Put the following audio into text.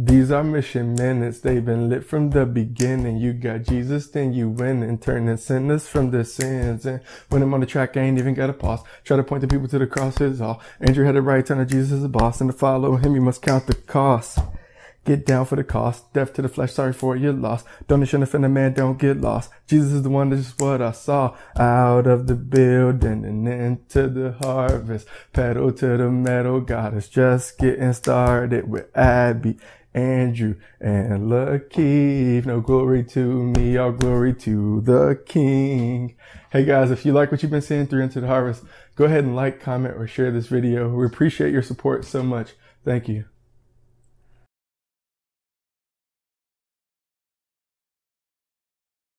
These are mission minutes. They've been lit from the beginning. You got Jesus, then you win and turning sinners from their sins. And when I'm on the track, I ain't even got a pause. Try to point the people to the cross is all. Andrew had it right, turn to Jesus as a boss. And to follow him, you must count the cost. Get down for the cost. Death to the flesh, sorry for your loss. Donation offend a man, don't get lost. Jesus is the one, that's is what I saw. Out of the building and into the harvest. Pedal to the metal, God is just getting started with Abby Andrew and Lakeith. No glory to me, all glory to the King. Hey guys, if you like what you've been seeing through Into the Harvest, go ahead and like, comment, or share this video. We appreciate your support so much. Thank you.